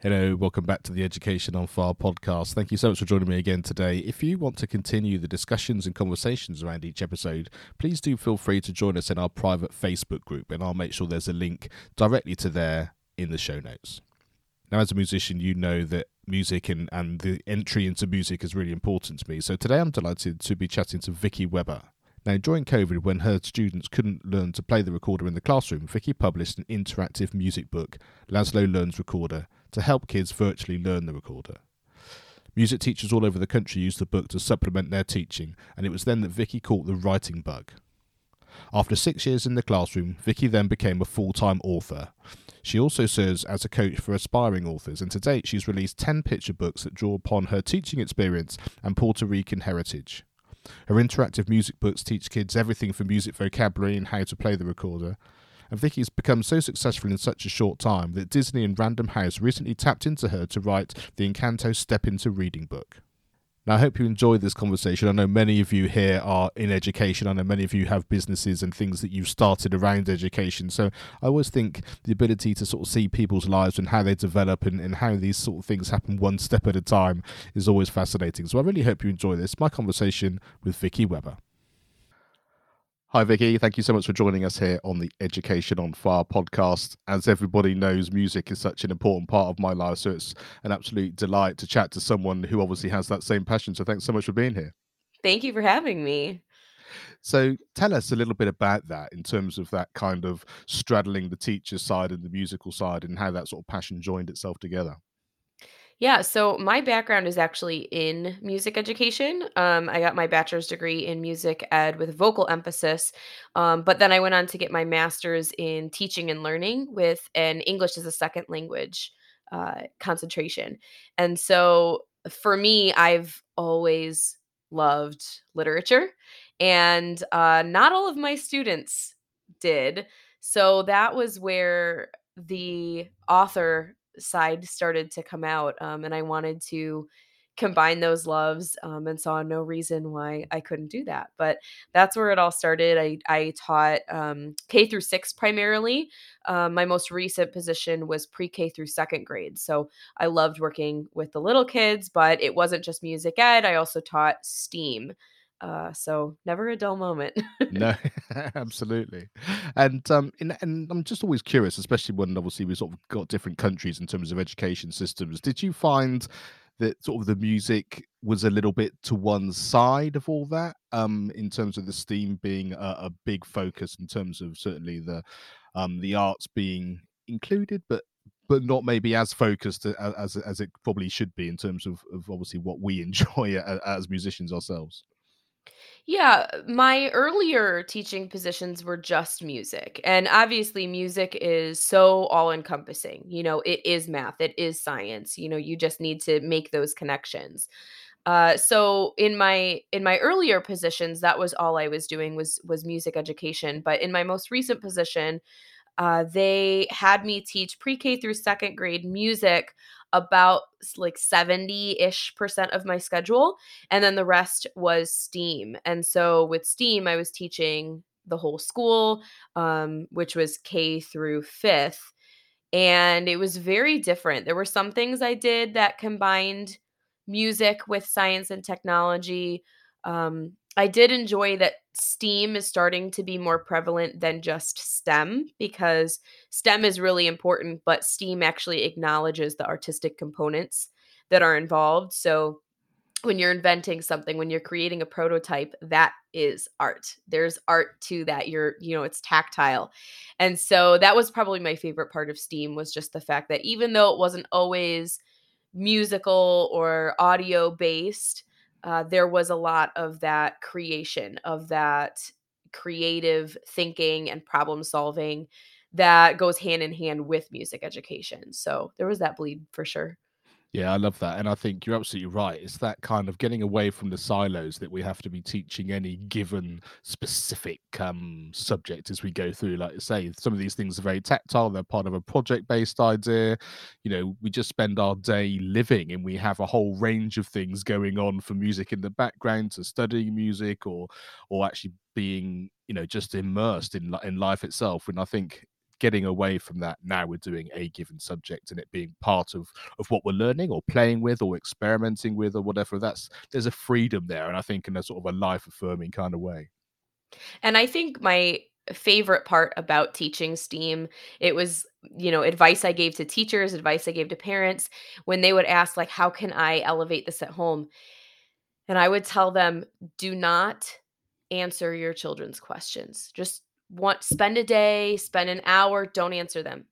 Hello, welcome back to the Education on Fire podcast. Thank you so much for joining me again today. If you want to continue the discussions and conversations around each episode, please do feel free to join us in our private Facebook group, and I'll make sure there's a link directly to there in the show notes. Now, as a musician, you know that music and, and the entry into music is really important to me. So today I'm delighted to be chatting to Vicky Weber. Now, during COVID, when her students couldn't learn to play the recorder in the classroom, Vicky published an interactive music book, Laszlo Learns Recorder, to help kids virtually learn the recorder. Music teachers all over the country used the book to supplement their teaching, and it was then that Vicky caught the writing bug. After six years in the classroom, Vicky then became a full time author. She also serves as a coach for aspiring authors, and to date she's released 10 picture books that draw upon her teaching experience and Puerto Rican heritage. Her interactive music books teach kids everything from music vocabulary and how to play the recorder, and Vicky's become so successful in such a short time that Disney and Random House recently tapped into her to write the Encanto Step Into Reading book. Now, I hope you enjoyed this conversation. I know many of you here are in education. I know many of you have businesses and things that you've started around education. So I always think the ability to sort of see people's lives and how they develop and, and how these sort of things happen one step at a time is always fascinating. So I really hope you enjoy this. My conversation with Vicky Weber. Hi, Vicky. Thank you so much for joining us here on the Education on Fire podcast. As everybody knows, music is such an important part of my life. So it's an absolute delight to chat to someone who obviously has that same passion. So thanks so much for being here. Thank you for having me. So tell us a little bit about that in terms of that kind of straddling the teacher side and the musical side and how that sort of passion joined itself together. Yeah, so my background is actually in music education. Um, I got my bachelor's degree in music ed with vocal emphasis, um, but then I went on to get my master's in teaching and learning with an English as a second language uh, concentration. And so for me, I've always loved literature, and uh, not all of my students did. So that was where the author side started to come out um, and i wanted to combine those loves um, and saw no reason why i couldn't do that but that's where it all started. I, I taught um, k through six primarily. Um, my most recent position was pre-k through second grade so i loved working with the little kids but it wasn't just music ed i also taught steam uh, so never a dull moment. no, absolutely. And um, in, and I'm just always curious, especially when obviously we sort of got different countries in terms of education systems. Did you find that sort of the music was a little bit to one side of all that, um, in terms of the STEAM being a, a big focus, in terms of certainly the um, the arts being included, but but not maybe as focused as as it probably should be in terms of, of obviously what we enjoy as musicians ourselves. Yeah, my earlier teaching positions were just music. And obviously, music is so all encompassing. You know, it is math, it is science. You know, you just need to make those connections. Uh, so in my in my earlier positions, that was all I was doing was was music education. But in my most recent position, uh, they had me teach pre-K through second grade music about like 70-ish percent of my schedule and then the rest was steam and so with steam i was teaching the whole school um, which was k through fifth and it was very different. There were some things i did that combined music with science and technology um, I did enjoy that STEAM is starting to be more prevalent than just STEM because STEM is really important, but STEAM actually acknowledges the artistic components that are involved. So when you're inventing something, when you're creating a prototype, that is art. There's art to that. You're, you know, it's tactile. And so that was probably my favorite part of STEAM was just the fact that even though it wasn't always musical or audio based, uh, there was a lot of that creation, of that creative thinking and problem solving that goes hand in hand with music education. So there was that bleed for sure. Yeah, I love that. And I think you're absolutely right. It's that kind of getting away from the silos that we have to be teaching any given specific um, subject as we go through. Like I say, some of these things are very tactile, they're part of a project based idea. You know, we just spend our day living and we have a whole range of things going on from music in the background to studying music or or actually being you know just immersed in in life itself and i think getting away from that now we're doing a given subject and it being part of of what we're learning or playing with or experimenting with or whatever that's there's a freedom there and i think in a sort of a life affirming kind of way. And i think my favorite part about teaching steam it was you know advice i gave to teachers advice i gave to parents when they would ask like how can i elevate this at home? And i would tell them do not answer your children's questions. Just want spend a day, spend an hour, don't answer them.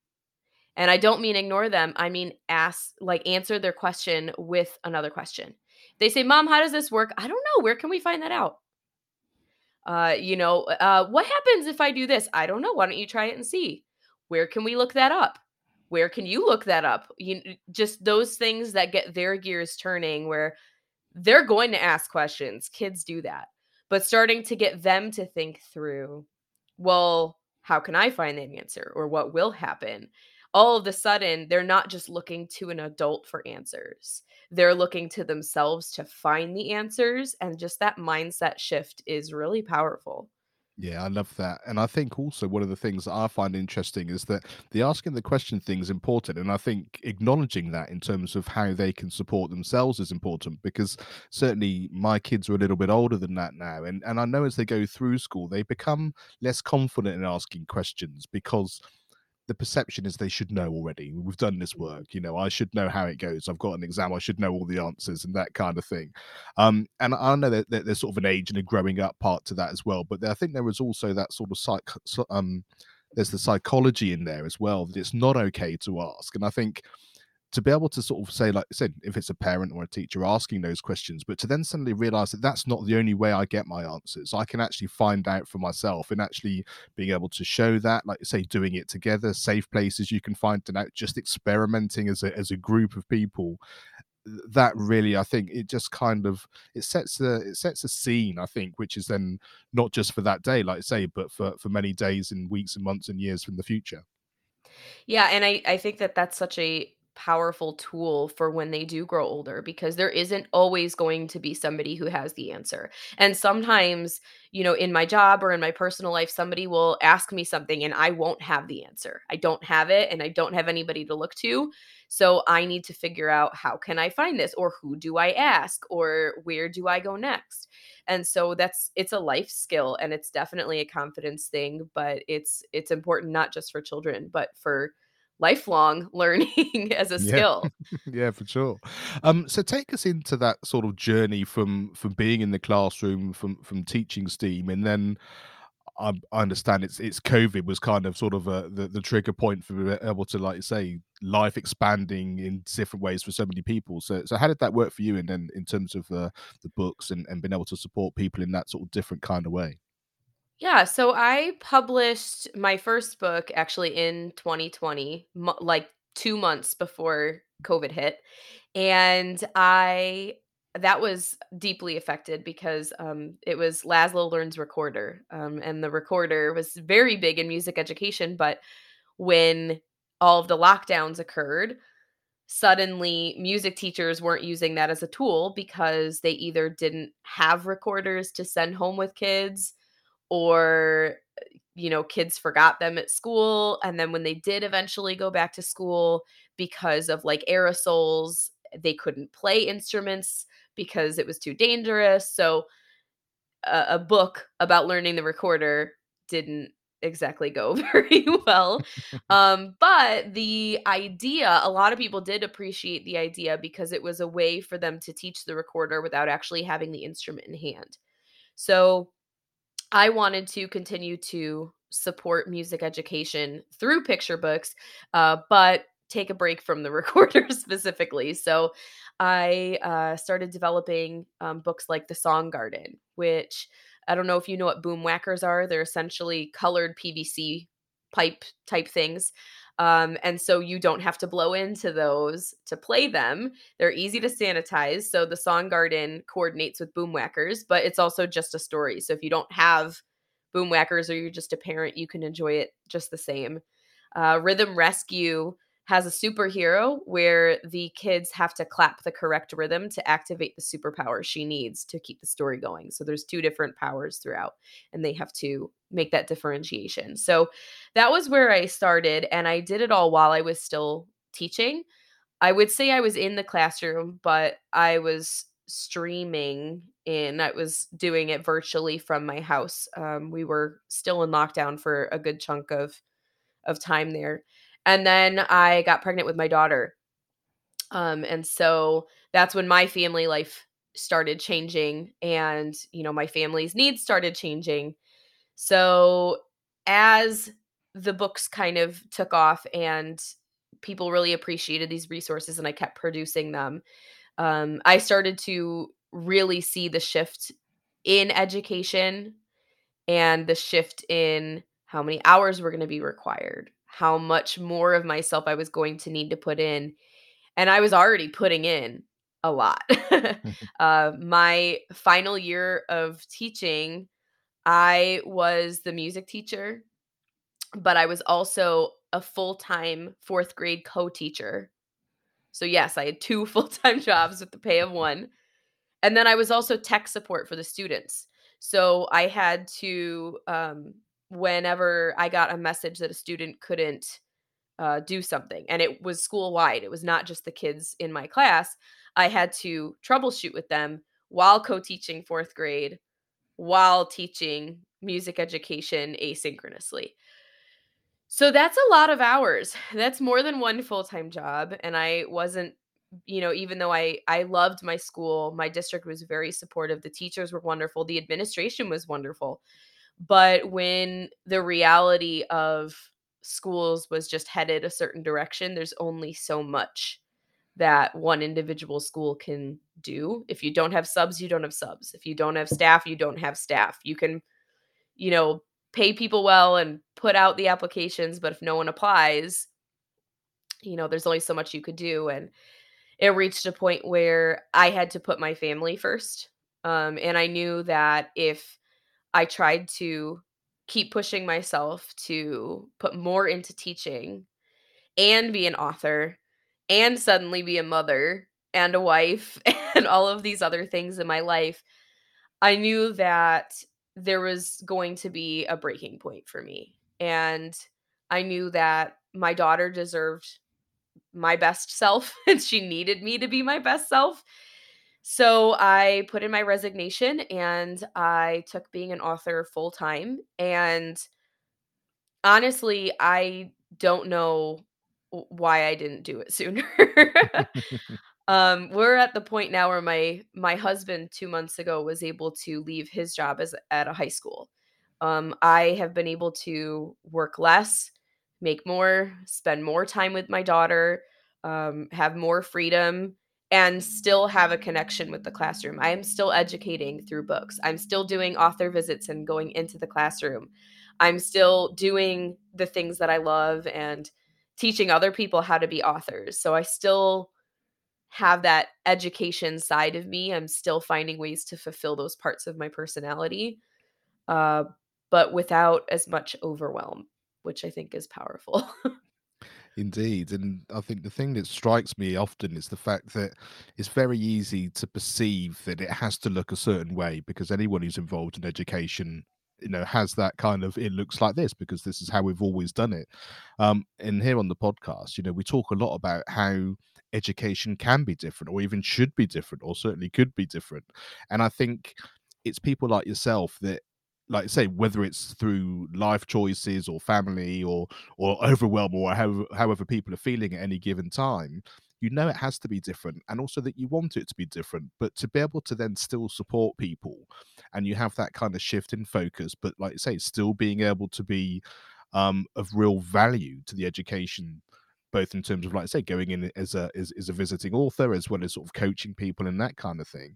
And I don't mean ignore them. I mean ask like answer their question with another question. They say, "Mom, how does this work?" I don't know. Where can we find that out? Uh, you know, uh, what happens if I do this? I don't know. Why don't you try it and see? Where can we look that up? Where can you look that up? You just those things that get their gears turning where they're going to ask questions. Kids do that. But starting to get them to think through well, how can I find that answer or what will happen? All of a sudden, they're not just looking to an adult for answers. They're looking to themselves to find the answers. And just that mindset shift is really powerful. Yeah, I love that. And I think also one of the things that I find interesting is that the asking the question thing is important. And I think acknowledging that in terms of how they can support themselves is important because certainly my kids are a little bit older than that now. And, and I know as they go through school, they become less confident in asking questions because the perception is they should know already. We've done this work, you know. I should know how it goes. I've got an exam. I should know all the answers and that kind of thing. Um, and I know that, that, there's sort of an age and a growing up part to that as well. But I think there is also that sort of psych. Um, there's the psychology in there as well that it's not okay to ask. And I think to be able to sort of say, like I said, if it's a parent or a teacher asking those questions, but to then suddenly realize that that's not the only way I get my answers. I can actually find out for myself and actually being able to show that, like say, doing it together, safe places you can find it out, just experimenting as a as a group of people. That really, I think, it just kind of it sets a it sets a scene. I think, which is then not just for that day, like I say, but for for many days and weeks and months and years from the future. Yeah, and I I think that that's such a powerful tool for when they do grow older because there isn't always going to be somebody who has the answer. And sometimes, you know, in my job or in my personal life, somebody will ask me something and I won't have the answer. I don't have it and I don't have anybody to look to. So I need to figure out how can I find this or who do I ask or where do I go next? And so that's it's a life skill and it's definitely a confidence thing, but it's it's important not just for children, but for lifelong learning as a skill. Yeah, for sure. Um, so take us into that sort of journey from from being in the classroom, from from teaching STEAM, and then I, I understand it's it's COVID was kind of sort of a, the the trigger point for being able to like say life expanding in different ways for so many people. So so how did that work for you? And then in terms of uh, the books and and being able to support people in that sort of different kind of way. Yeah, so I published my first book actually in 2020, mo- like 2 months before COVID hit. And I that was deeply affected because um, it was Laszlo Learns Recorder. Um, and the recorder was very big in music education. But when all of the lockdowns occurred, suddenly music teachers weren't using that as a tool because they either didn't have recorders to send home with kids or you know kids forgot them at school and then when they did eventually go back to school because of like aerosols they couldn't play instruments because it was too dangerous so a, a book about learning the recorder didn't exactly go very well. um, but the idea, a lot of people did appreciate the idea because it was a way for them to teach the recorder without actually having the instrument in hand. So I wanted to continue to support music education through picture books, uh, but take a break from the recorder specifically. So I uh, started developing um, books like The Song Garden, which I don't know if you know what boom whackers are. They're essentially colored PVC pipe type things. Um, and so you don't have to blow into those to play them. They're easy to sanitize. So the Song Garden coordinates with boomwhackers, but it's also just a story. So if you don't have boomwhackers or you're just a parent, you can enjoy it just the same. Uh, Rhythm Rescue has a superhero where the kids have to clap the correct rhythm to activate the superpower she needs to keep the story going. So there's two different powers throughout and they have to make that differentiation. So that was where I started and I did it all while I was still teaching. I would say I was in the classroom, but I was streaming in i was doing it virtually from my house um, we were still in lockdown for a good chunk of of time there and then I got pregnant with my daughter. Um, and so that's when my family life started changing and, you know, my family's needs started changing. So as the books kind of took off and people really appreciated these resources and I kept producing them, um, I started to really see the shift in education and the shift in how many hours were going to be required how much more of myself I was going to need to put in. And I was already putting in a lot. uh, my final year of teaching, I was the music teacher, but I was also a full time fourth grade co teacher. So, yes, I had two full time jobs with the pay of one. And then I was also tech support for the students. So, I had to um, whenever I got a message that a student couldn't uh, do something, and it was school wide, it was not just the kids in my class. I had to troubleshoot with them while co teaching fourth grade, while teaching music education asynchronously. So that's a lot of hours. That's more than one full-time job and I wasn't you know even though I I loved my school, my district was very supportive. The teachers were wonderful, the administration was wonderful. But when the reality of schools was just headed a certain direction, there's only so much that one individual school can do. If you don't have subs, you don't have subs. If you don't have staff, you don't have staff. You can, you know, pay people well and put out the applications, but if no one applies, you know, there's only so much you could do. And it reached a point where I had to put my family first. Um, and I knew that if I tried to keep pushing myself to put more into teaching and be an author and suddenly be a mother and a wife and all of these other things in my life, I knew that there was going to be a breaking point for me. And I knew that my daughter deserved my best self and she needed me to be my best self. So I put in my resignation and I took being an author full time. And honestly, I don't know why I didn't do it sooner. um, we're at the point now where my my husband two months ago was able to leave his job as at a high school. Um, I have been able to work less, make more, spend more time with my daughter, um, have more freedom and still have a connection with the classroom. I am still educating through books. I'm still doing author visits and going into the classroom. I'm still doing the things that I love and teaching other people how to be authors. So I still have that education side of me. I'm still finding ways to fulfill those parts of my personality, uh, but without as much overwhelm, which I think is powerful. Indeed. And I think the thing that strikes me often is the fact that it's very easy to perceive that it has to look a certain way because anyone who's involved in education you know has that kind of it looks like this because this is how we've always done it um and here on the podcast you know we talk a lot about how education can be different or even should be different or certainly could be different and i think it's people like yourself that like say, whether it's through life choices or family or or overwhelm or however however people are feeling at any given time, you know it has to be different and also that you want it to be different. But to be able to then still support people and you have that kind of shift in focus but like I say still being able to be um, of real value to the education both in terms of like I say going in as a as, as a visiting author as well as sort of coaching people and that kind of thing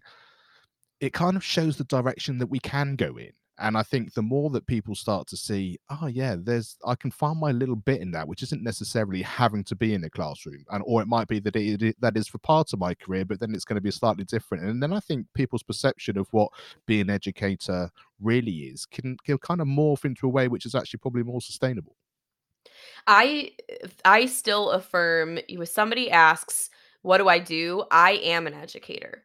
it kind of shows the direction that we can go in and I think the more that people start to see, oh yeah, there's I can find my little bit in that, which isn't necessarily having to be in a classroom, and or it might be that it, that is for part of my career, but then it's going to be slightly different. And then I think people's perception of what being an educator really is can, can kind of morph into a way which is actually probably more sustainable. I I still affirm. If somebody asks, "What do I do?" I am an educator.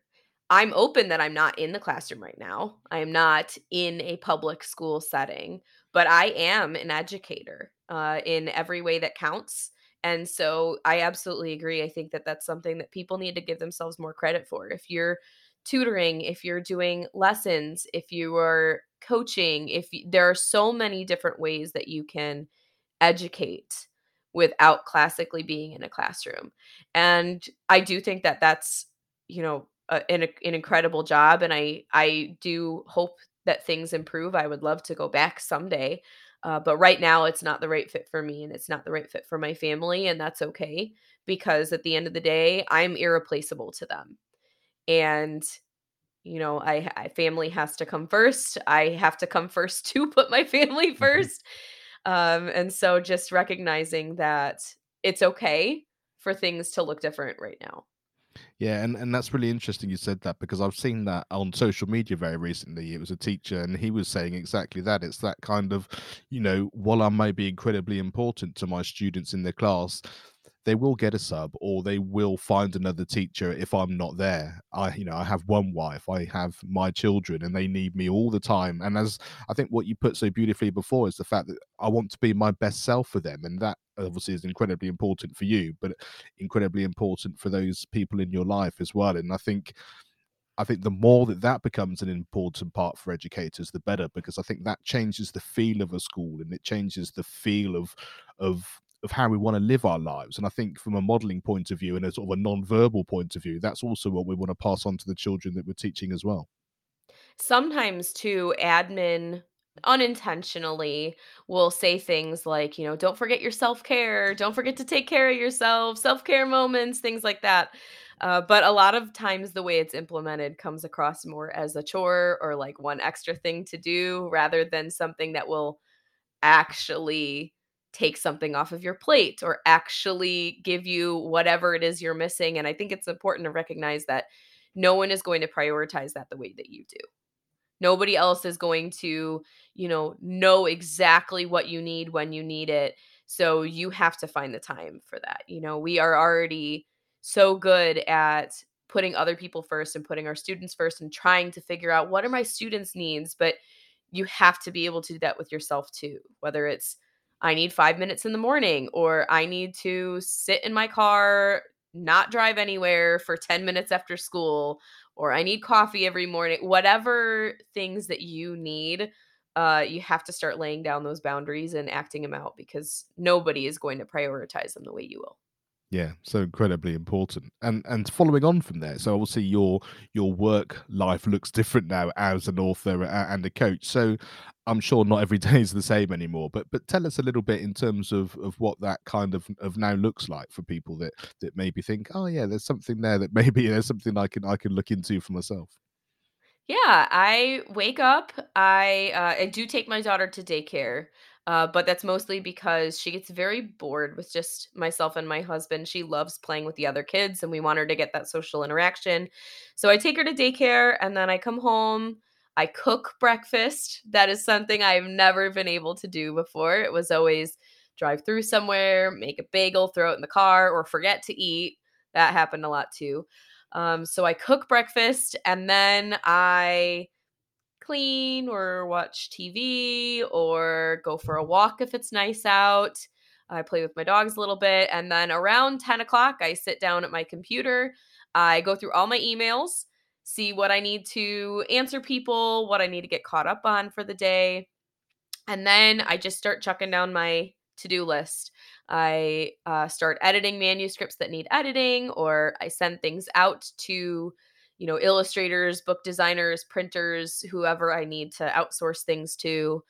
I'm open that I'm not in the classroom right now. I am not in a public school setting, but I am an educator uh, in every way that counts. And so I absolutely agree. I think that that's something that people need to give themselves more credit for. If you're tutoring, if you're doing lessons, if you are coaching, if you, there are so many different ways that you can educate without classically being in a classroom. And I do think that that's, you know, uh, an, an incredible job and i i do hope that things improve i would love to go back someday uh, but right now it's not the right fit for me and it's not the right fit for my family and that's okay because at the end of the day i'm irreplaceable to them and you know i, I family has to come first i have to come first to put my family mm-hmm. first um, and so just recognizing that it's okay for things to look different right now yeah, and, and that's really interesting you said that because I've seen that on social media very recently. It was a teacher and he was saying exactly that. It's that kind of, you know, while I may be incredibly important to my students in the class, they will get a sub or they will find another teacher if I'm not there. I, you know, I have one wife, I have my children, and they need me all the time. And as I think what you put so beautifully before is the fact that I want to be my best self for them, and that obviously is incredibly important for you, but incredibly important for those people in your life as well. And I think I think the more that that becomes an important part for educators, the better, because I think that changes the feel of a school and it changes the feel of of of how we want to live our lives. And I think from a modeling point of view and a sort of a non-verbal point of view, that's also what we want to pass on to the children that we're teaching as well. Sometimes too, admin unintentionally will say things like, you know, don't forget your self-care, don't forget to take care of yourself, self-care moments, things like that. Uh, but a lot of times the way it's implemented comes across more as a chore or like one extra thing to do rather than something that will actually take something off of your plate or actually give you whatever it is you're missing. And I think it's important to recognize that no one is going to prioritize that the way that you do. Nobody else is going to, you know, know exactly what you need when you need it. So you have to find the time for that. You know, we are already so good at putting other people first and putting our students first and trying to figure out what are my students' needs, but you have to be able to do that with yourself too, whether it's I need five minutes in the morning, or I need to sit in my car, not drive anywhere for 10 minutes after school, or I need coffee every morning. Whatever things that you need, uh, you have to start laying down those boundaries and acting them out because nobody is going to prioritize them the way you will. Yeah, so incredibly important. And and following on from there, so obviously your your work life looks different now as an author and a coach. So I'm sure not every day is the same anymore. But but tell us a little bit in terms of of what that kind of of now looks like for people that that maybe think, oh yeah, there's something there that maybe there's something I can I can look into for myself. Yeah, I wake up. I uh, I do take my daughter to daycare. Uh, but that's mostly because she gets very bored with just myself and my husband. She loves playing with the other kids, and we want her to get that social interaction. So I take her to daycare, and then I come home. I cook breakfast. That is something I've never been able to do before. It was always drive through somewhere, make a bagel, throw it in the car, or forget to eat. That happened a lot too. Um, so I cook breakfast, and then I clean or watch TV or go for a walk if it's nice out. I play with my dogs a little bit. And then around 10 o'clock, I sit down at my computer. I go through all my emails, see what I need to answer people, what I need to get caught up on for the day. And then I just start chucking down my to do list. I uh, start editing manuscripts that need editing, or I send things out to, you know, illustrators, book designers, printers, whoever I need to outsource things to.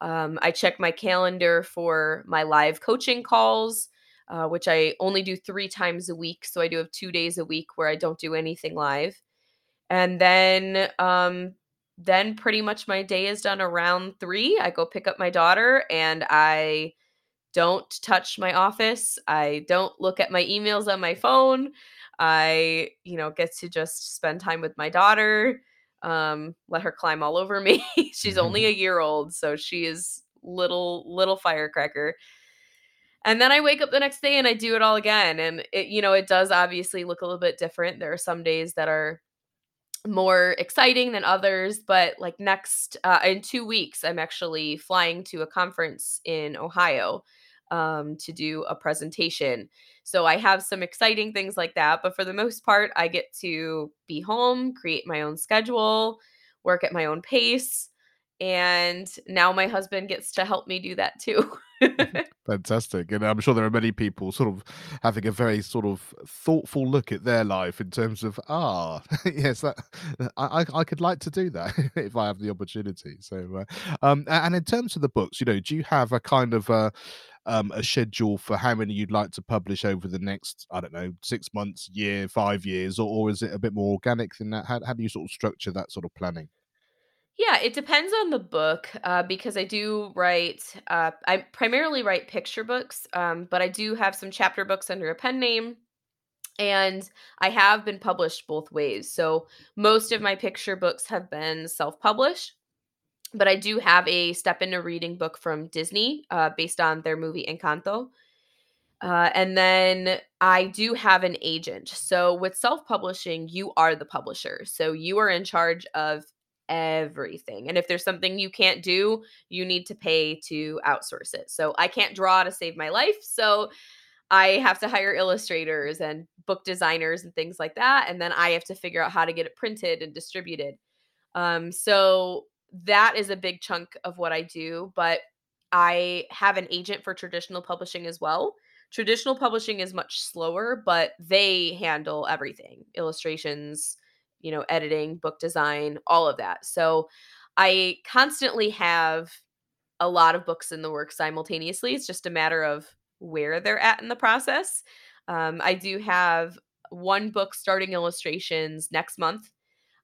Um, I check my calendar for my live coaching calls, uh, which I only do three times a week. So I do have two days a week where I don't do anything live. And then, um, then pretty much my day is done around three. I go pick up my daughter and I don't touch my office. I don't look at my emails on my phone. I, you know, get to just spend time with my daughter, um, let her climb all over me. She's only a year old, so she is little little firecracker. And then I wake up the next day and I do it all again. And it, you know, it does obviously look a little bit different. There are some days that are more exciting than others, but like next uh, in two weeks, I'm actually flying to a conference in Ohio um, to do a presentation. So I have some exciting things like that. But for the most part, I get to be home, create my own schedule, work at my own pace. And now my husband gets to help me do that too. Fantastic. And I'm sure there are many people sort of having a very sort of thoughtful look at their life in terms of, ah, yes, that I, I could like to do that if I have the opportunity. So, uh, um, and in terms of the books, you know, do you have a kind of, uh, um, a schedule for how many you'd like to publish over the next, I don't know, six months, year, five years, or, or is it a bit more organic than that? How, how do you sort of structure that sort of planning? Yeah, it depends on the book uh, because I do write, uh, I primarily write picture books, um, but I do have some chapter books under a pen name. And I have been published both ways. So most of my picture books have been self published, but I do have a step into reading book from Disney uh, based on their movie Encanto. Uh, and then I do have an agent. So with self publishing, you are the publisher. So you are in charge of everything. And if there's something you can't do, you need to pay to outsource it. So I can't draw to save my life. So I have to hire illustrators and book designers and things like that. And then I have to figure out how to get it printed and distributed. Um, so that is a big chunk of what I do. But I have an agent for traditional publishing as well. Traditional publishing is much slower, but they handle everything illustrations, you know, editing, book design, all of that. So I constantly have a lot of books in the works simultaneously. It's just a matter of where they're at in the process. Um, I do have one book starting illustrations next month.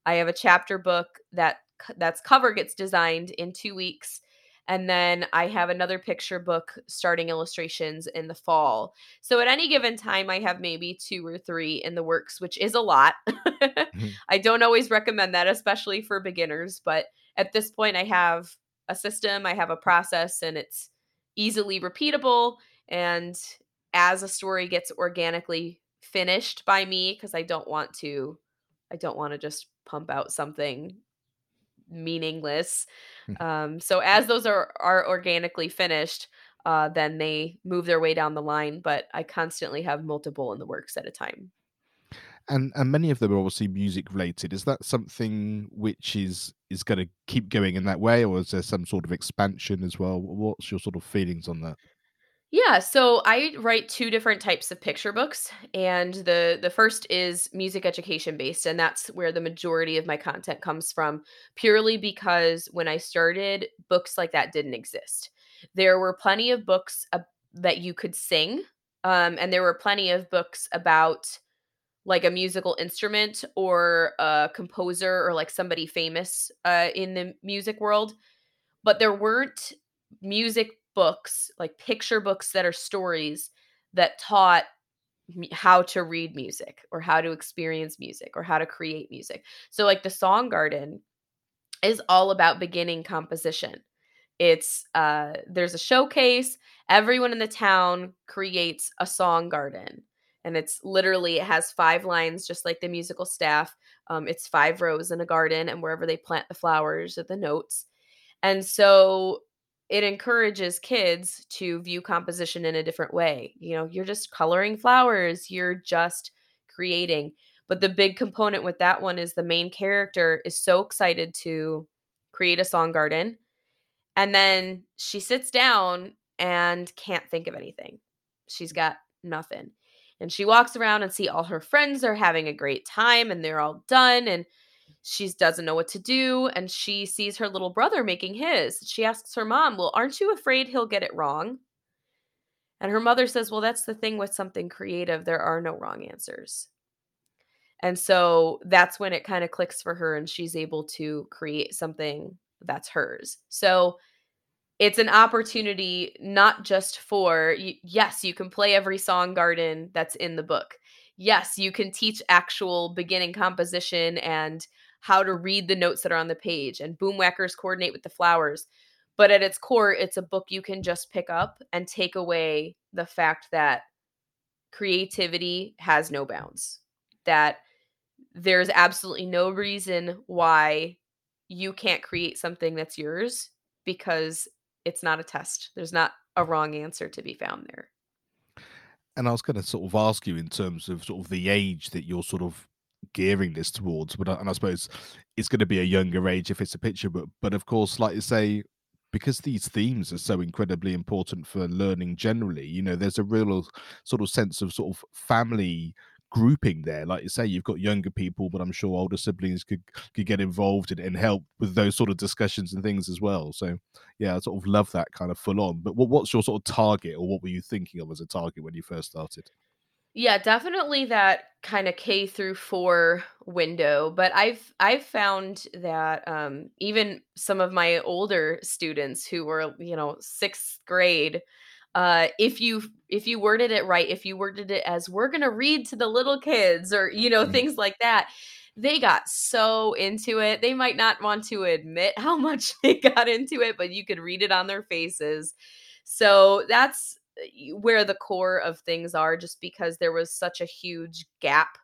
I have a chapter book that that's cover gets designed in two weeks and then I have another picture book starting illustrations in the fall. So at any given time, I have maybe two or three in the works, which is a lot. mm-hmm. I don't always recommend that, especially for beginners. But at this point, I have a system, I have a process, and it's easily repeatable. And as a story gets organically finished by me, because I don't want to, I don't want to just pump out something meaningless. Hmm. Um, so as those are are organically finished, uh, then they move their way down the line. But I constantly have multiple in the works at a time. And and many of them are obviously music related. Is that something which is is going to keep going in that way, or is there some sort of expansion as well? What's your sort of feelings on that? Yeah, so I write two different types of picture books and the the first is music education based and that's where the majority of my content comes from purely because when I started books like that didn't exist. There were plenty of books that you could sing um, and there were plenty of books about like a musical instrument or a composer or like somebody famous uh, in the music world but there weren't music books, like picture books that are stories that taught how to read music or how to experience music or how to create music. So like the Song Garden is all about beginning composition. It's uh there's a showcase, everyone in the town creates a song garden. And it's literally it has five lines just like the musical staff. Um it's five rows in a garden and wherever they plant the flowers are the notes. And so it encourages kids to view composition in a different way. You know, you're just coloring flowers, you're just creating. But the big component with that one is the main character is so excited to create a song garden. And then she sits down and can't think of anything. She's got nothing. And she walks around and see all her friends are having a great time and they're all done and she doesn't know what to do and she sees her little brother making his. She asks her mom, "Well, aren't you afraid he'll get it wrong?" And her mother says, "Well, that's the thing with something creative, there are no wrong answers." And so that's when it kind of clicks for her and she's able to create something that's hers. So it's an opportunity not just for yes you can play every song garden that's in the book yes you can teach actual beginning composition and how to read the notes that are on the page and boom whackers coordinate with the flowers but at its core it's a book you can just pick up and take away the fact that creativity has no bounds that there's absolutely no reason why you can't create something that's yours because it's not a test. There's not a wrong answer to be found there. And I was going to sort of ask you in terms of sort of the age that you're sort of gearing this towards, but and I suppose it's going to be a younger age if it's a picture book. But of course, like you say, because these themes are so incredibly important for learning generally, you know, there's a real sort of sense of sort of family grouping there. Like you say, you've got younger people, but I'm sure older siblings could could get involved and, and help with those sort of discussions and things as well. So yeah, I sort of love that kind of full on. But what, what's your sort of target, or what were you thinking of as a target when you first started? Yeah, definitely that kind of K through 4 window, but I've I've found that um even some of my older students who were, you know, 6th grade uh, if you if you worded it right, if you worded it as we're gonna read to the little kids or you know mm-hmm. things like that, they got so into it. They might not want to admit how much they got into it, but you could read it on their faces. So that's where the core of things are, just because there was such a huge gap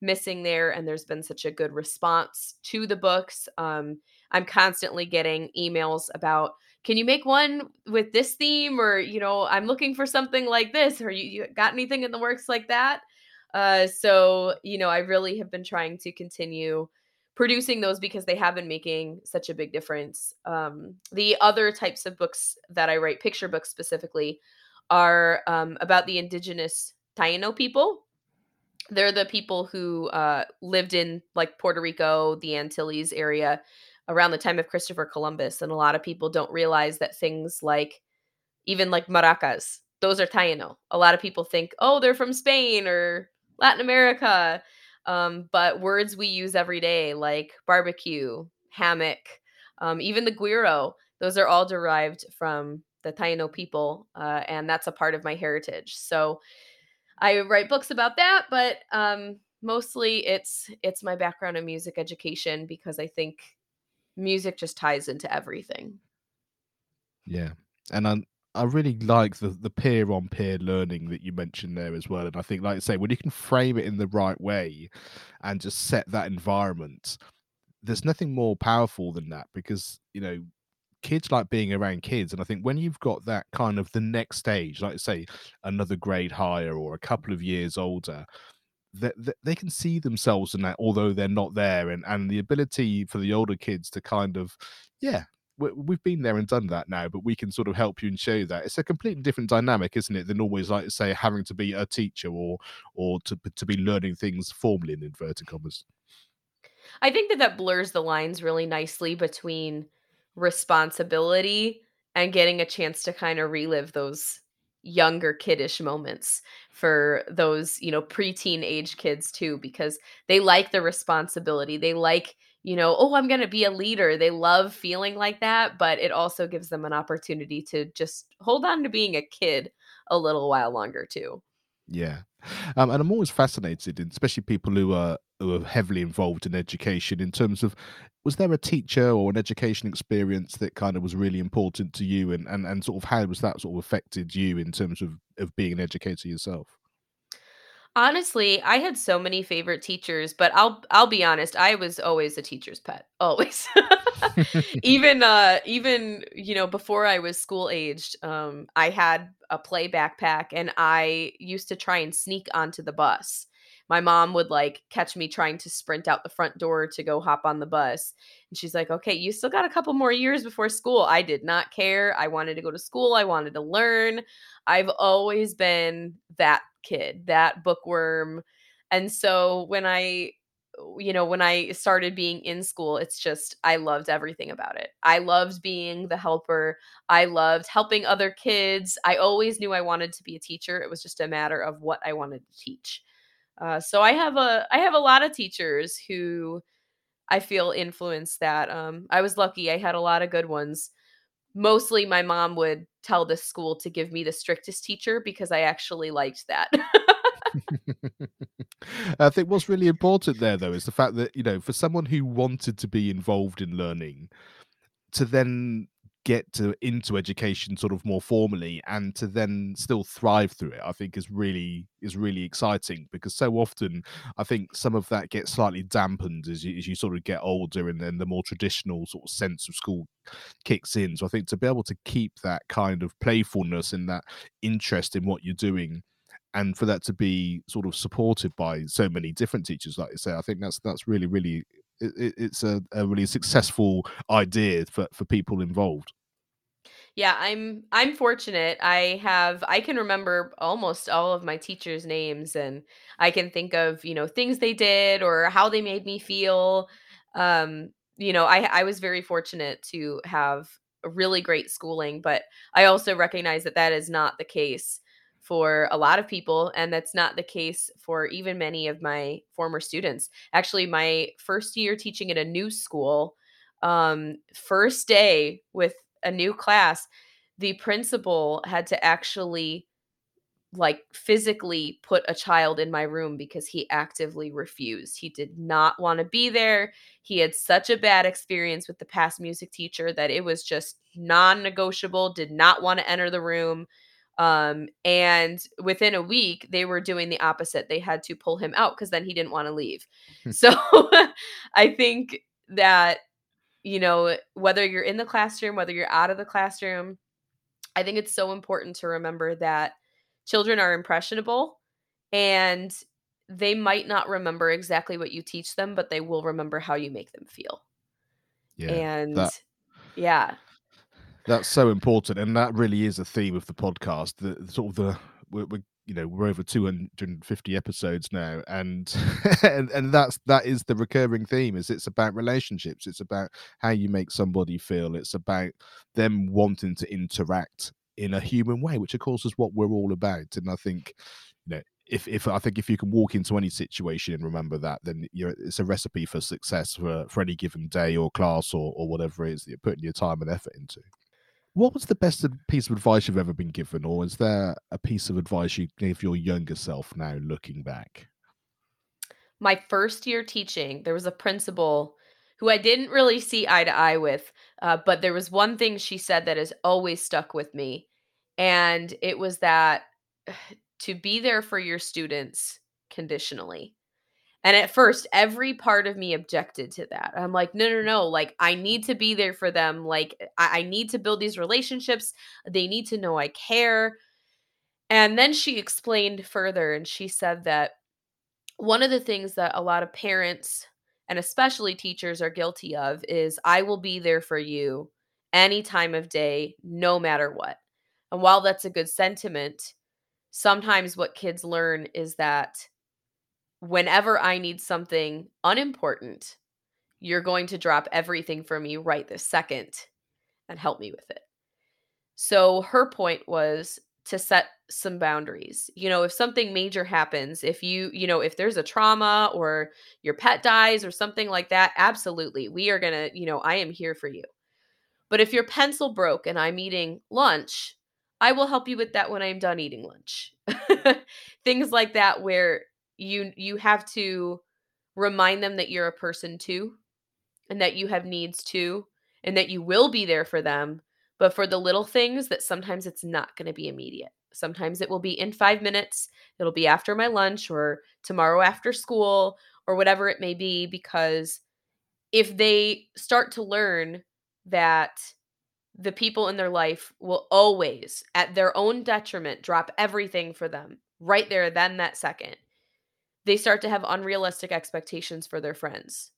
missing there, and there's been such a good response to the books. Um, I'm constantly getting emails about can you make one with this theme or you know i'm looking for something like this or you, you got anything in the works like that uh so you know i really have been trying to continue producing those because they have been making such a big difference um the other types of books that i write picture books specifically are um, about the indigenous taino people they're the people who uh, lived in like puerto rico the antilles area around the time of Christopher Columbus. And a lot of people don't realize that things like, even like maracas, those are Taino. A lot of people think, oh, they're from Spain or Latin America. Um, but words we use every day, like barbecue, hammock, um, even the guiro, those are all derived from the Taino people. Uh, and that's a part of my heritage. So I write books about that, but um, mostly it's it's my background in music education because I think music just ties into everything. Yeah. And I I really like the the peer on peer learning that you mentioned there as well. And I think, like I say, when you can frame it in the right way and just set that environment, there's nothing more powerful than that because, you know, kids like being around kids. And I think when you've got that kind of the next stage, like say another grade higher or a couple of years older, that they, they, can see themselves in that, although they're not there, and and the ability for the older kids to kind of, yeah, we, we've been there and done that now, but we can sort of help you and show you that it's a completely different dynamic, isn't it, than always like say having to be a teacher or or to to be learning things formally in inverted commas. I think that that blurs the lines really nicely between responsibility and getting a chance to kind of relive those younger kiddish moments for those you know preteen age kids too because they like the responsibility. They like you know oh i'm going to be a leader. They love feeling like that but it also gives them an opportunity to just hold on to being a kid a little while longer too. Yeah um, and i'm always fascinated in especially people who are who are heavily involved in education in terms of was there a teacher or an education experience that kind of was really important to you and, and, and sort of how was that sort of affected you in terms of, of being an educator yourself? Honestly, I had so many favorite teachers, but I'll I'll be honest, I was always a teacher's pet. Always. even uh even, you know, before I was school aged, um I had a play backpack and I used to try and sneak onto the bus my mom would like catch me trying to sprint out the front door to go hop on the bus. And she's like, okay, you still got a couple more years before school. I did not care. I wanted to go to school, I wanted to learn. I've always been that kid, that bookworm. And so when I you know, when I started being in school, it's just, I loved everything about it. I loved being the helper. I loved helping other kids. I always knew I wanted to be a teacher. It was just a matter of what I wanted to teach. Uh, so I have a, I have a lot of teachers who I feel influenced that. Um, I was lucky. I had a lot of good ones. Mostly my mom would tell the school to give me the strictest teacher because I actually liked that. I think what's really important there, though, is the fact that, you know, for someone who wanted to be involved in learning, to then get to into education sort of more formally and to then still thrive through it i think is really is really exciting because so often i think some of that gets slightly dampened as you, as you sort of get older and then the more traditional sort of sense of school kicks in. So i think to be able to keep that kind of playfulness and that interest in what you're doing and for that to be sort of supported by so many different teachers like you say i think that's that's really really it, it's a, a really successful idea for for people involved yeah i'm i'm fortunate. I have i can remember almost all of my teachers names and i can think of you know things they did or how they made me feel. Um you know i i was very fortunate to have a really great schooling but i also recognize that that is not the case for a lot of people and that's not the case for even many of my former students. Actually my first year teaching at a new school um, first day with a new class the principal had to actually like physically put a child in my room because he actively refused. He did not want to be there. He had such a bad experience with the past music teacher that it was just non negotiable, did not want to enter the room. Um, and within a week, they were doing the opposite. They had to pull him out because then he didn't want to leave. Hmm. so I think that, you know, whether you're in the classroom, whether you're out of the classroom, I think it's so important to remember that children are impressionable and they might not remember exactly what you teach them, but they will remember how you make them feel. Yeah. And that, yeah. That's so important, and that really is a theme of the podcast. The sort of the we're, we're you know we're over 250 episodes now and, and and that's that is the recurring theme is it's about relationships it's about how you make somebody feel it's about them wanting to interact in a human way which of course is what we're all about and i think you know if, if I think if you can walk into any situation and remember that, then you're, it's a recipe for success for, for any given day or class or, or whatever it is that you're putting your time and effort into. What was the best piece of advice you've ever been given, or is there a piece of advice you give your younger self now looking back? My first year teaching, there was a principal who I didn't really see eye to eye with, uh, but there was one thing she said that has always stuck with me. And it was that to be there for your students conditionally. And at first, every part of me objected to that. I'm like, no, no, no. Like, I need to be there for them. Like, I, I need to build these relationships. They need to know I care. And then she explained further and she said that one of the things that a lot of parents and especially teachers are guilty of is I will be there for you any time of day, no matter what. And while that's a good sentiment, sometimes what kids learn is that whenever I need something unimportant, you're going to drop everything for me right this second and help me with it. So her point was to set some boundaries. You know, if something major happens, if you, you know, if there's a trauma or your pet dies or something like that, absolutely. We are going to, you know, I am here for you. But if your pencil broke and I'm eating lunch, I will help you with that when I'm done eating lunch. Things like that where you you have to remind them that you're a person too and that you have needs too and that you will be there for them but for the little things that sometimes it's not going to be immediate. Sometimes it will be in 5 minutes it'll be after my lunch or tomorrow after school or whatever it may be because if they start to learn that the people in their life will always at their own detriment drop everything for them right there then that second they start to have unrealistic expectations for their friends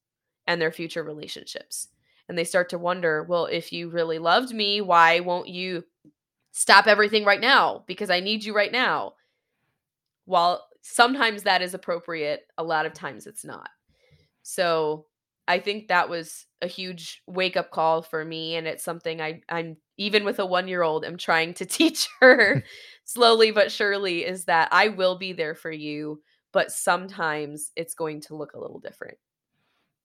and their future relationships. And they start to wonder, well, if you really loved me, why won't you stop everything right now? Because I need you right now. While sometimes that is appropriate, a lot of times it's not. So I think that was a huge wake up call for me. And it's something I, I'm even with a one year old, I'm trying to teach her slowly but surely is that I will be there for you, but sometimes it's going to look a little different.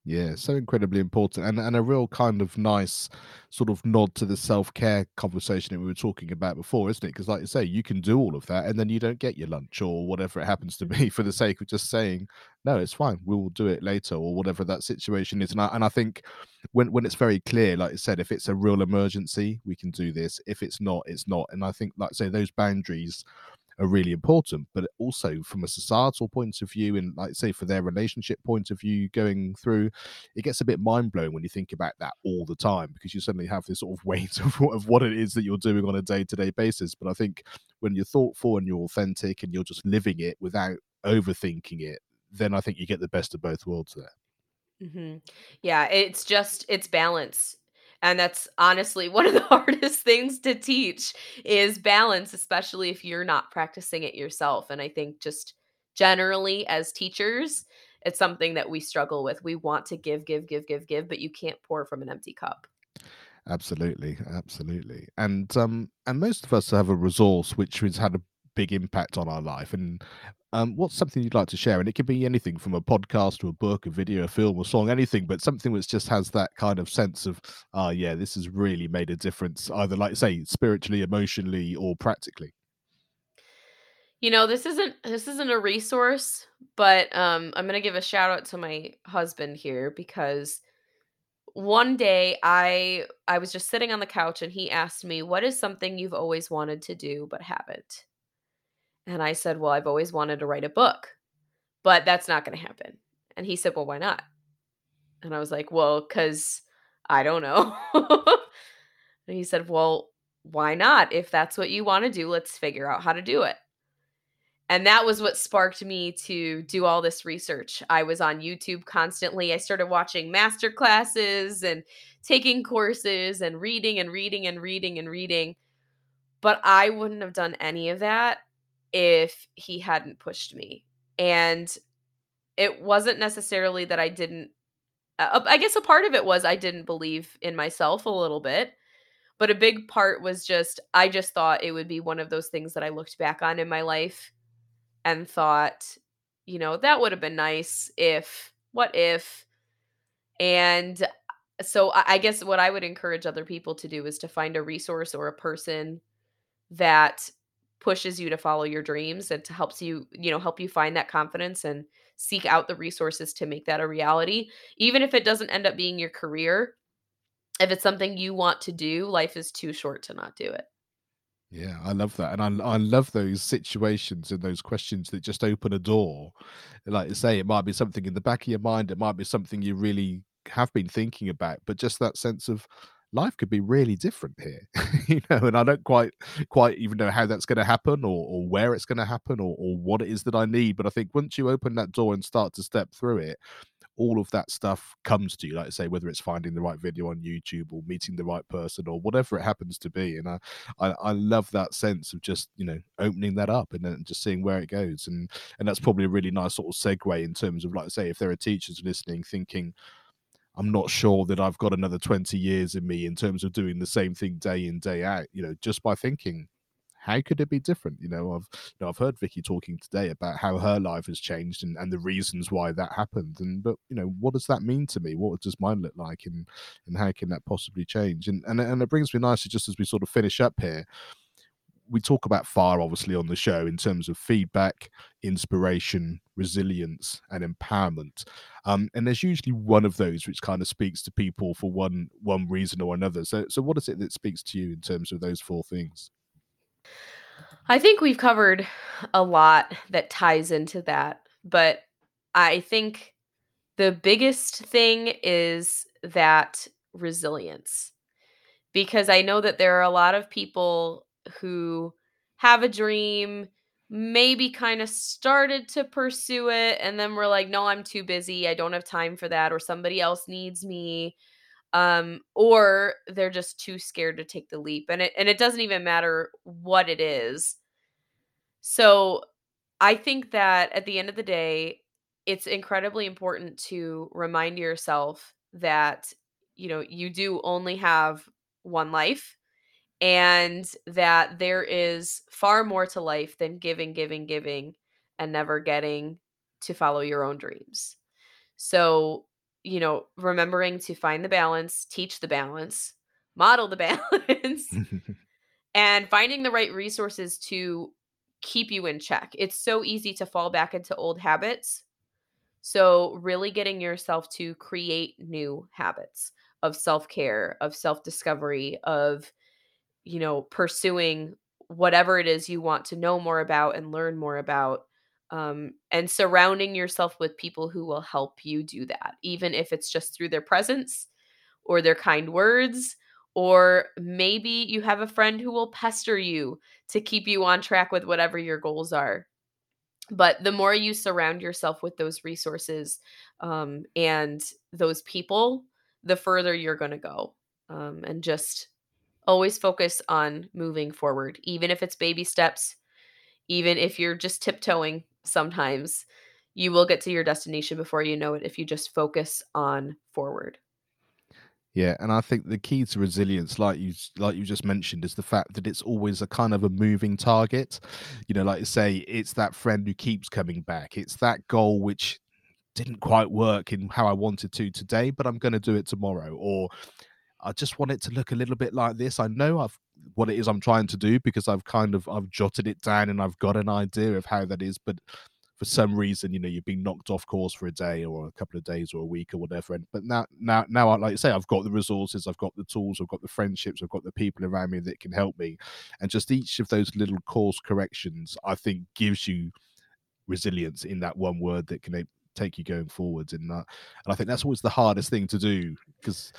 Yeah, so incredibly important and and a real kind of nice sort of nod to the self-care conversation that we were talking about before, isn't it? Because like you say, you can do all of that and then you don't get your lunch or whatever it happens to be for the sake of just saying, no, it's fine, we will do it later or whatever that situation is. And I and I think when when it's very clear, like you said, if it's a real emergency, we can do this. If it's not, it's not. And I think like I say those boundaries are really important but also from a societal point of view and like say for their relationship point of view going through it gets a bit mind-blowing when you think about that all the time because you suddenly have this sort of weight of, of what it is that you're doing on a day-to-day basis. But i think when you're thoughtful and you're authentic and you're just living it without overthinking it then i think you get the best of both worlds there. Mm-hmm. yeah it's just it's balance and that's honestly one of the hardest things to teach is balance especially if you're not practicing it yourself. And i think just generally as teachers it's something that we struggle with. We want to give give give give give but you can't pour from an empty cup. Absolutely absolutely. And um and most of us have a resource which has had a big impact on our life and um, what's something you'd like to share? And it could be anything from a podcast to a book, a video, a film, a song, anything, but something which just has that kind of sense of, ah, uh, yeah, this has really made a difference, either like say spiritually, emotionally, or practically. You know, this isn't this isn't a resource, but um, I'm gonna give a shout out to my husband here because one day I I was just sitting on the couch and he asked me, "What is something you've always wanted to do but haven't?" And I said, Well, I've always wanted to write a book, but that's not going to happen. And he said, Well, why not? And I was like, Well, because I don't know. and he said, Well, why not? If that's what you want to do, let's figure out how to do it. And that was what sparked me to do all this research. I was on YouTube constantly. I started watching master classes and taking courses and reading and reading and reading and reading. But I wouldn't have done any of that if he hadn't pushed me. And it wasn't necessarily that I didn't uh, I guess a part of it was I didn't believe in myself a little bit. But a big part was just I just thought it would be one of those things that I looked back on in my life and thought, you know, that would have been nice if what if and so I guess what I would encourage other people to do is to find a resource or a person that pushes you to follow your dreams and to helps you you know help you find that confidence and seek out the resources to make that a reality even if it doesn't end up being your career if it's something you want to do life is too short to not do it yeah, I love that, and I I love those situations and those questions that just open a door. Like you say, it might be something in the back of your mind, it might be something you really have been thinking about, but just that sense of life could be really different here you know and i don't quite quite even know how that's going to happen or, or where it's going to happen or, or what it is that i need but i think once you open that door and start to step through it all of that stuff comes to you like i say whether it's finding the right video on youtube or meeting the right person or whatever it happens to be and i i, I love that sense of just you know opening that up and then just seeing where it goes and and that's probably a really nice sort of segue in terms of like I say if there are teachers listening thinking I'm not sure that I've got another 20 years in me in terms of doing the same thing day in, day out, you know, just by thinking, how could it be different? You know, I've you know, I've heard Vicky talking today about how her life has changed and, and the reasons why that happened. And but you know, what does that mean to me? What does mine look like and and how can that possibly change? And and, and it brings me nicely just as we sort of finish up here we talk about fire obviously on the show in terms of feedback inspiration resilience and empowerment. Um, and there's usually one of those which kind of speaks to people for one one reason or another. So so what is it that speaks to you in terms of those four things? I think we've covered a lot that ties into that but i think the biggest thing is that resilience. Because i know that there are a lot of people who have a dream, maybe kind of started to pursue it and then we're like no i'm too busy i don't have time for that or somebody else needs me um or they're just too scared to take the leap and it and it doesn't even matter what it is. So i think that at the end of the day it's incredibly important to remind yourself that you know you do only have one life and that there is far more to life than giving, giving, giving, and never getting to follow your own dreams. So, you know, remembering to find the balance, teach the balance, model the balance, and finding the right resources to keep you in check. It's so easy to fall back into old habits. So, really getting yourself to create new habits of self care, of self discovery, of you know, pursuing whatever it is you want to know more about and learn more about. Um, and surrounding yourself with people who will help you do that, even if it's just through their presence or their kind words, or maybe you have a friend who will pester you to keep you on track with whatever your goals are. But the more you surround yourself with those resources um, and those people, the further you're going to go. Um, and just always focus on moving forward, even if it's baby steps, even if you're just tiptoeing sometimes. You will get to your destination before you know it if you just focus on forward. Yeah, and I think the key to resilience, like you like you just mentioned, is the fact that it's always a kind of a moving target. You know, like you say, it's that friend who keeps coming back. It's that goal which didn't quite work in how I wanted to today, but I'm going to do it tomorrow. Or I just want it to look a little bit like this. I know I've what it is I'm trying to do because I've kind of I've jotted it down and I've got an idea of how that is, but for some reason, you know, you've been knocked off course for a day or a couple of days or a week or whatever. And but now, now, now, like you say, I've got the resources, I've got the tools, I've got the friendships, I've got the people around me that can help me. And just each of those little course corrections, I think, gives you resilience in that one word that can take you going forwards. And uh, and I think that's always the hardest thing to do because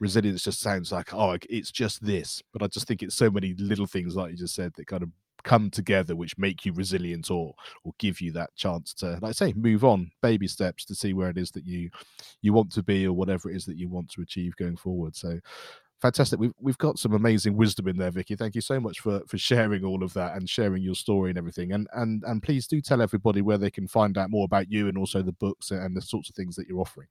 resilience just sounds like oh it's just this but i just think it's so many little things like you just said that kind of come together which make you resilient or or give you that chance to like I say move on baby steps to see where it is that you you want to be or whatever it is that you want to achieve going forward. So fantastic. We've, we've got some amazing wisdom in there vicky. Thank you so much for for sharing all of that and sharing your story and everything. And and and please do tell everybody where they can find out more about you and also the books and the sorts of things that you're offering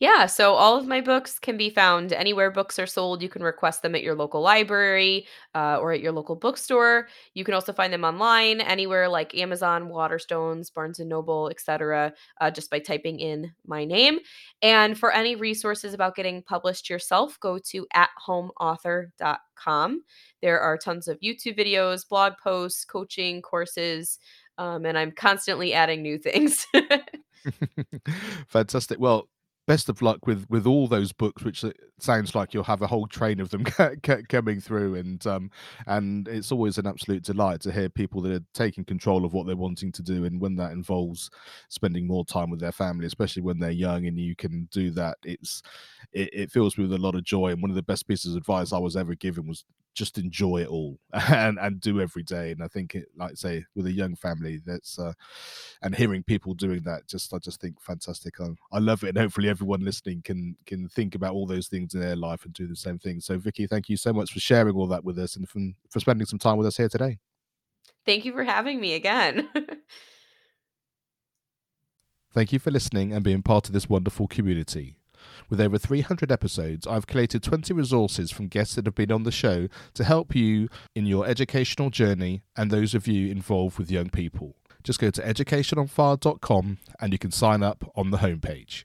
yeah, so all of my books can be found anywhere books are sold. You can request them at your local library uh, or at your local bookstore. You can also find them online anywhere like Amazon, Waterstones, Barnes and Noble, etc. Uh, just by typing in my name. And for any resources about getting published yourself, go to athomeauthor.com. There are tons of YouTube videos, blog posts, coaching courses, um, and I'm constantly adding new things. Fantastic. Well, best of luck with with all those books which sounds like you'll have a whole train of them coming through and um and it's always an absolute delight to hear people that are taking control of what they're wanting to do and when that involves spending more time with their family especially when they're young and you can do that it's it, it fills me with a lot of joy and one of the best pieces of advice i was ever given was just enjoy it all and and do every day and i think it like say with a young family that's uh and hearing people doing that just i just think fantastic. I, I love it and hopefully everyone listening can can think about all those things in their life and do the same thing so vicky thank you so much for sharing all that with us and for, for spending some time with us here today thank you for having me again thank you for listening and being part of this wonderful community with over 300 episodes, I've collated 20 resources from guests that have been on the show to help you in your educational journey and those of you involved with young people. Just go to educationonfire.com and you can sign up on the homepage.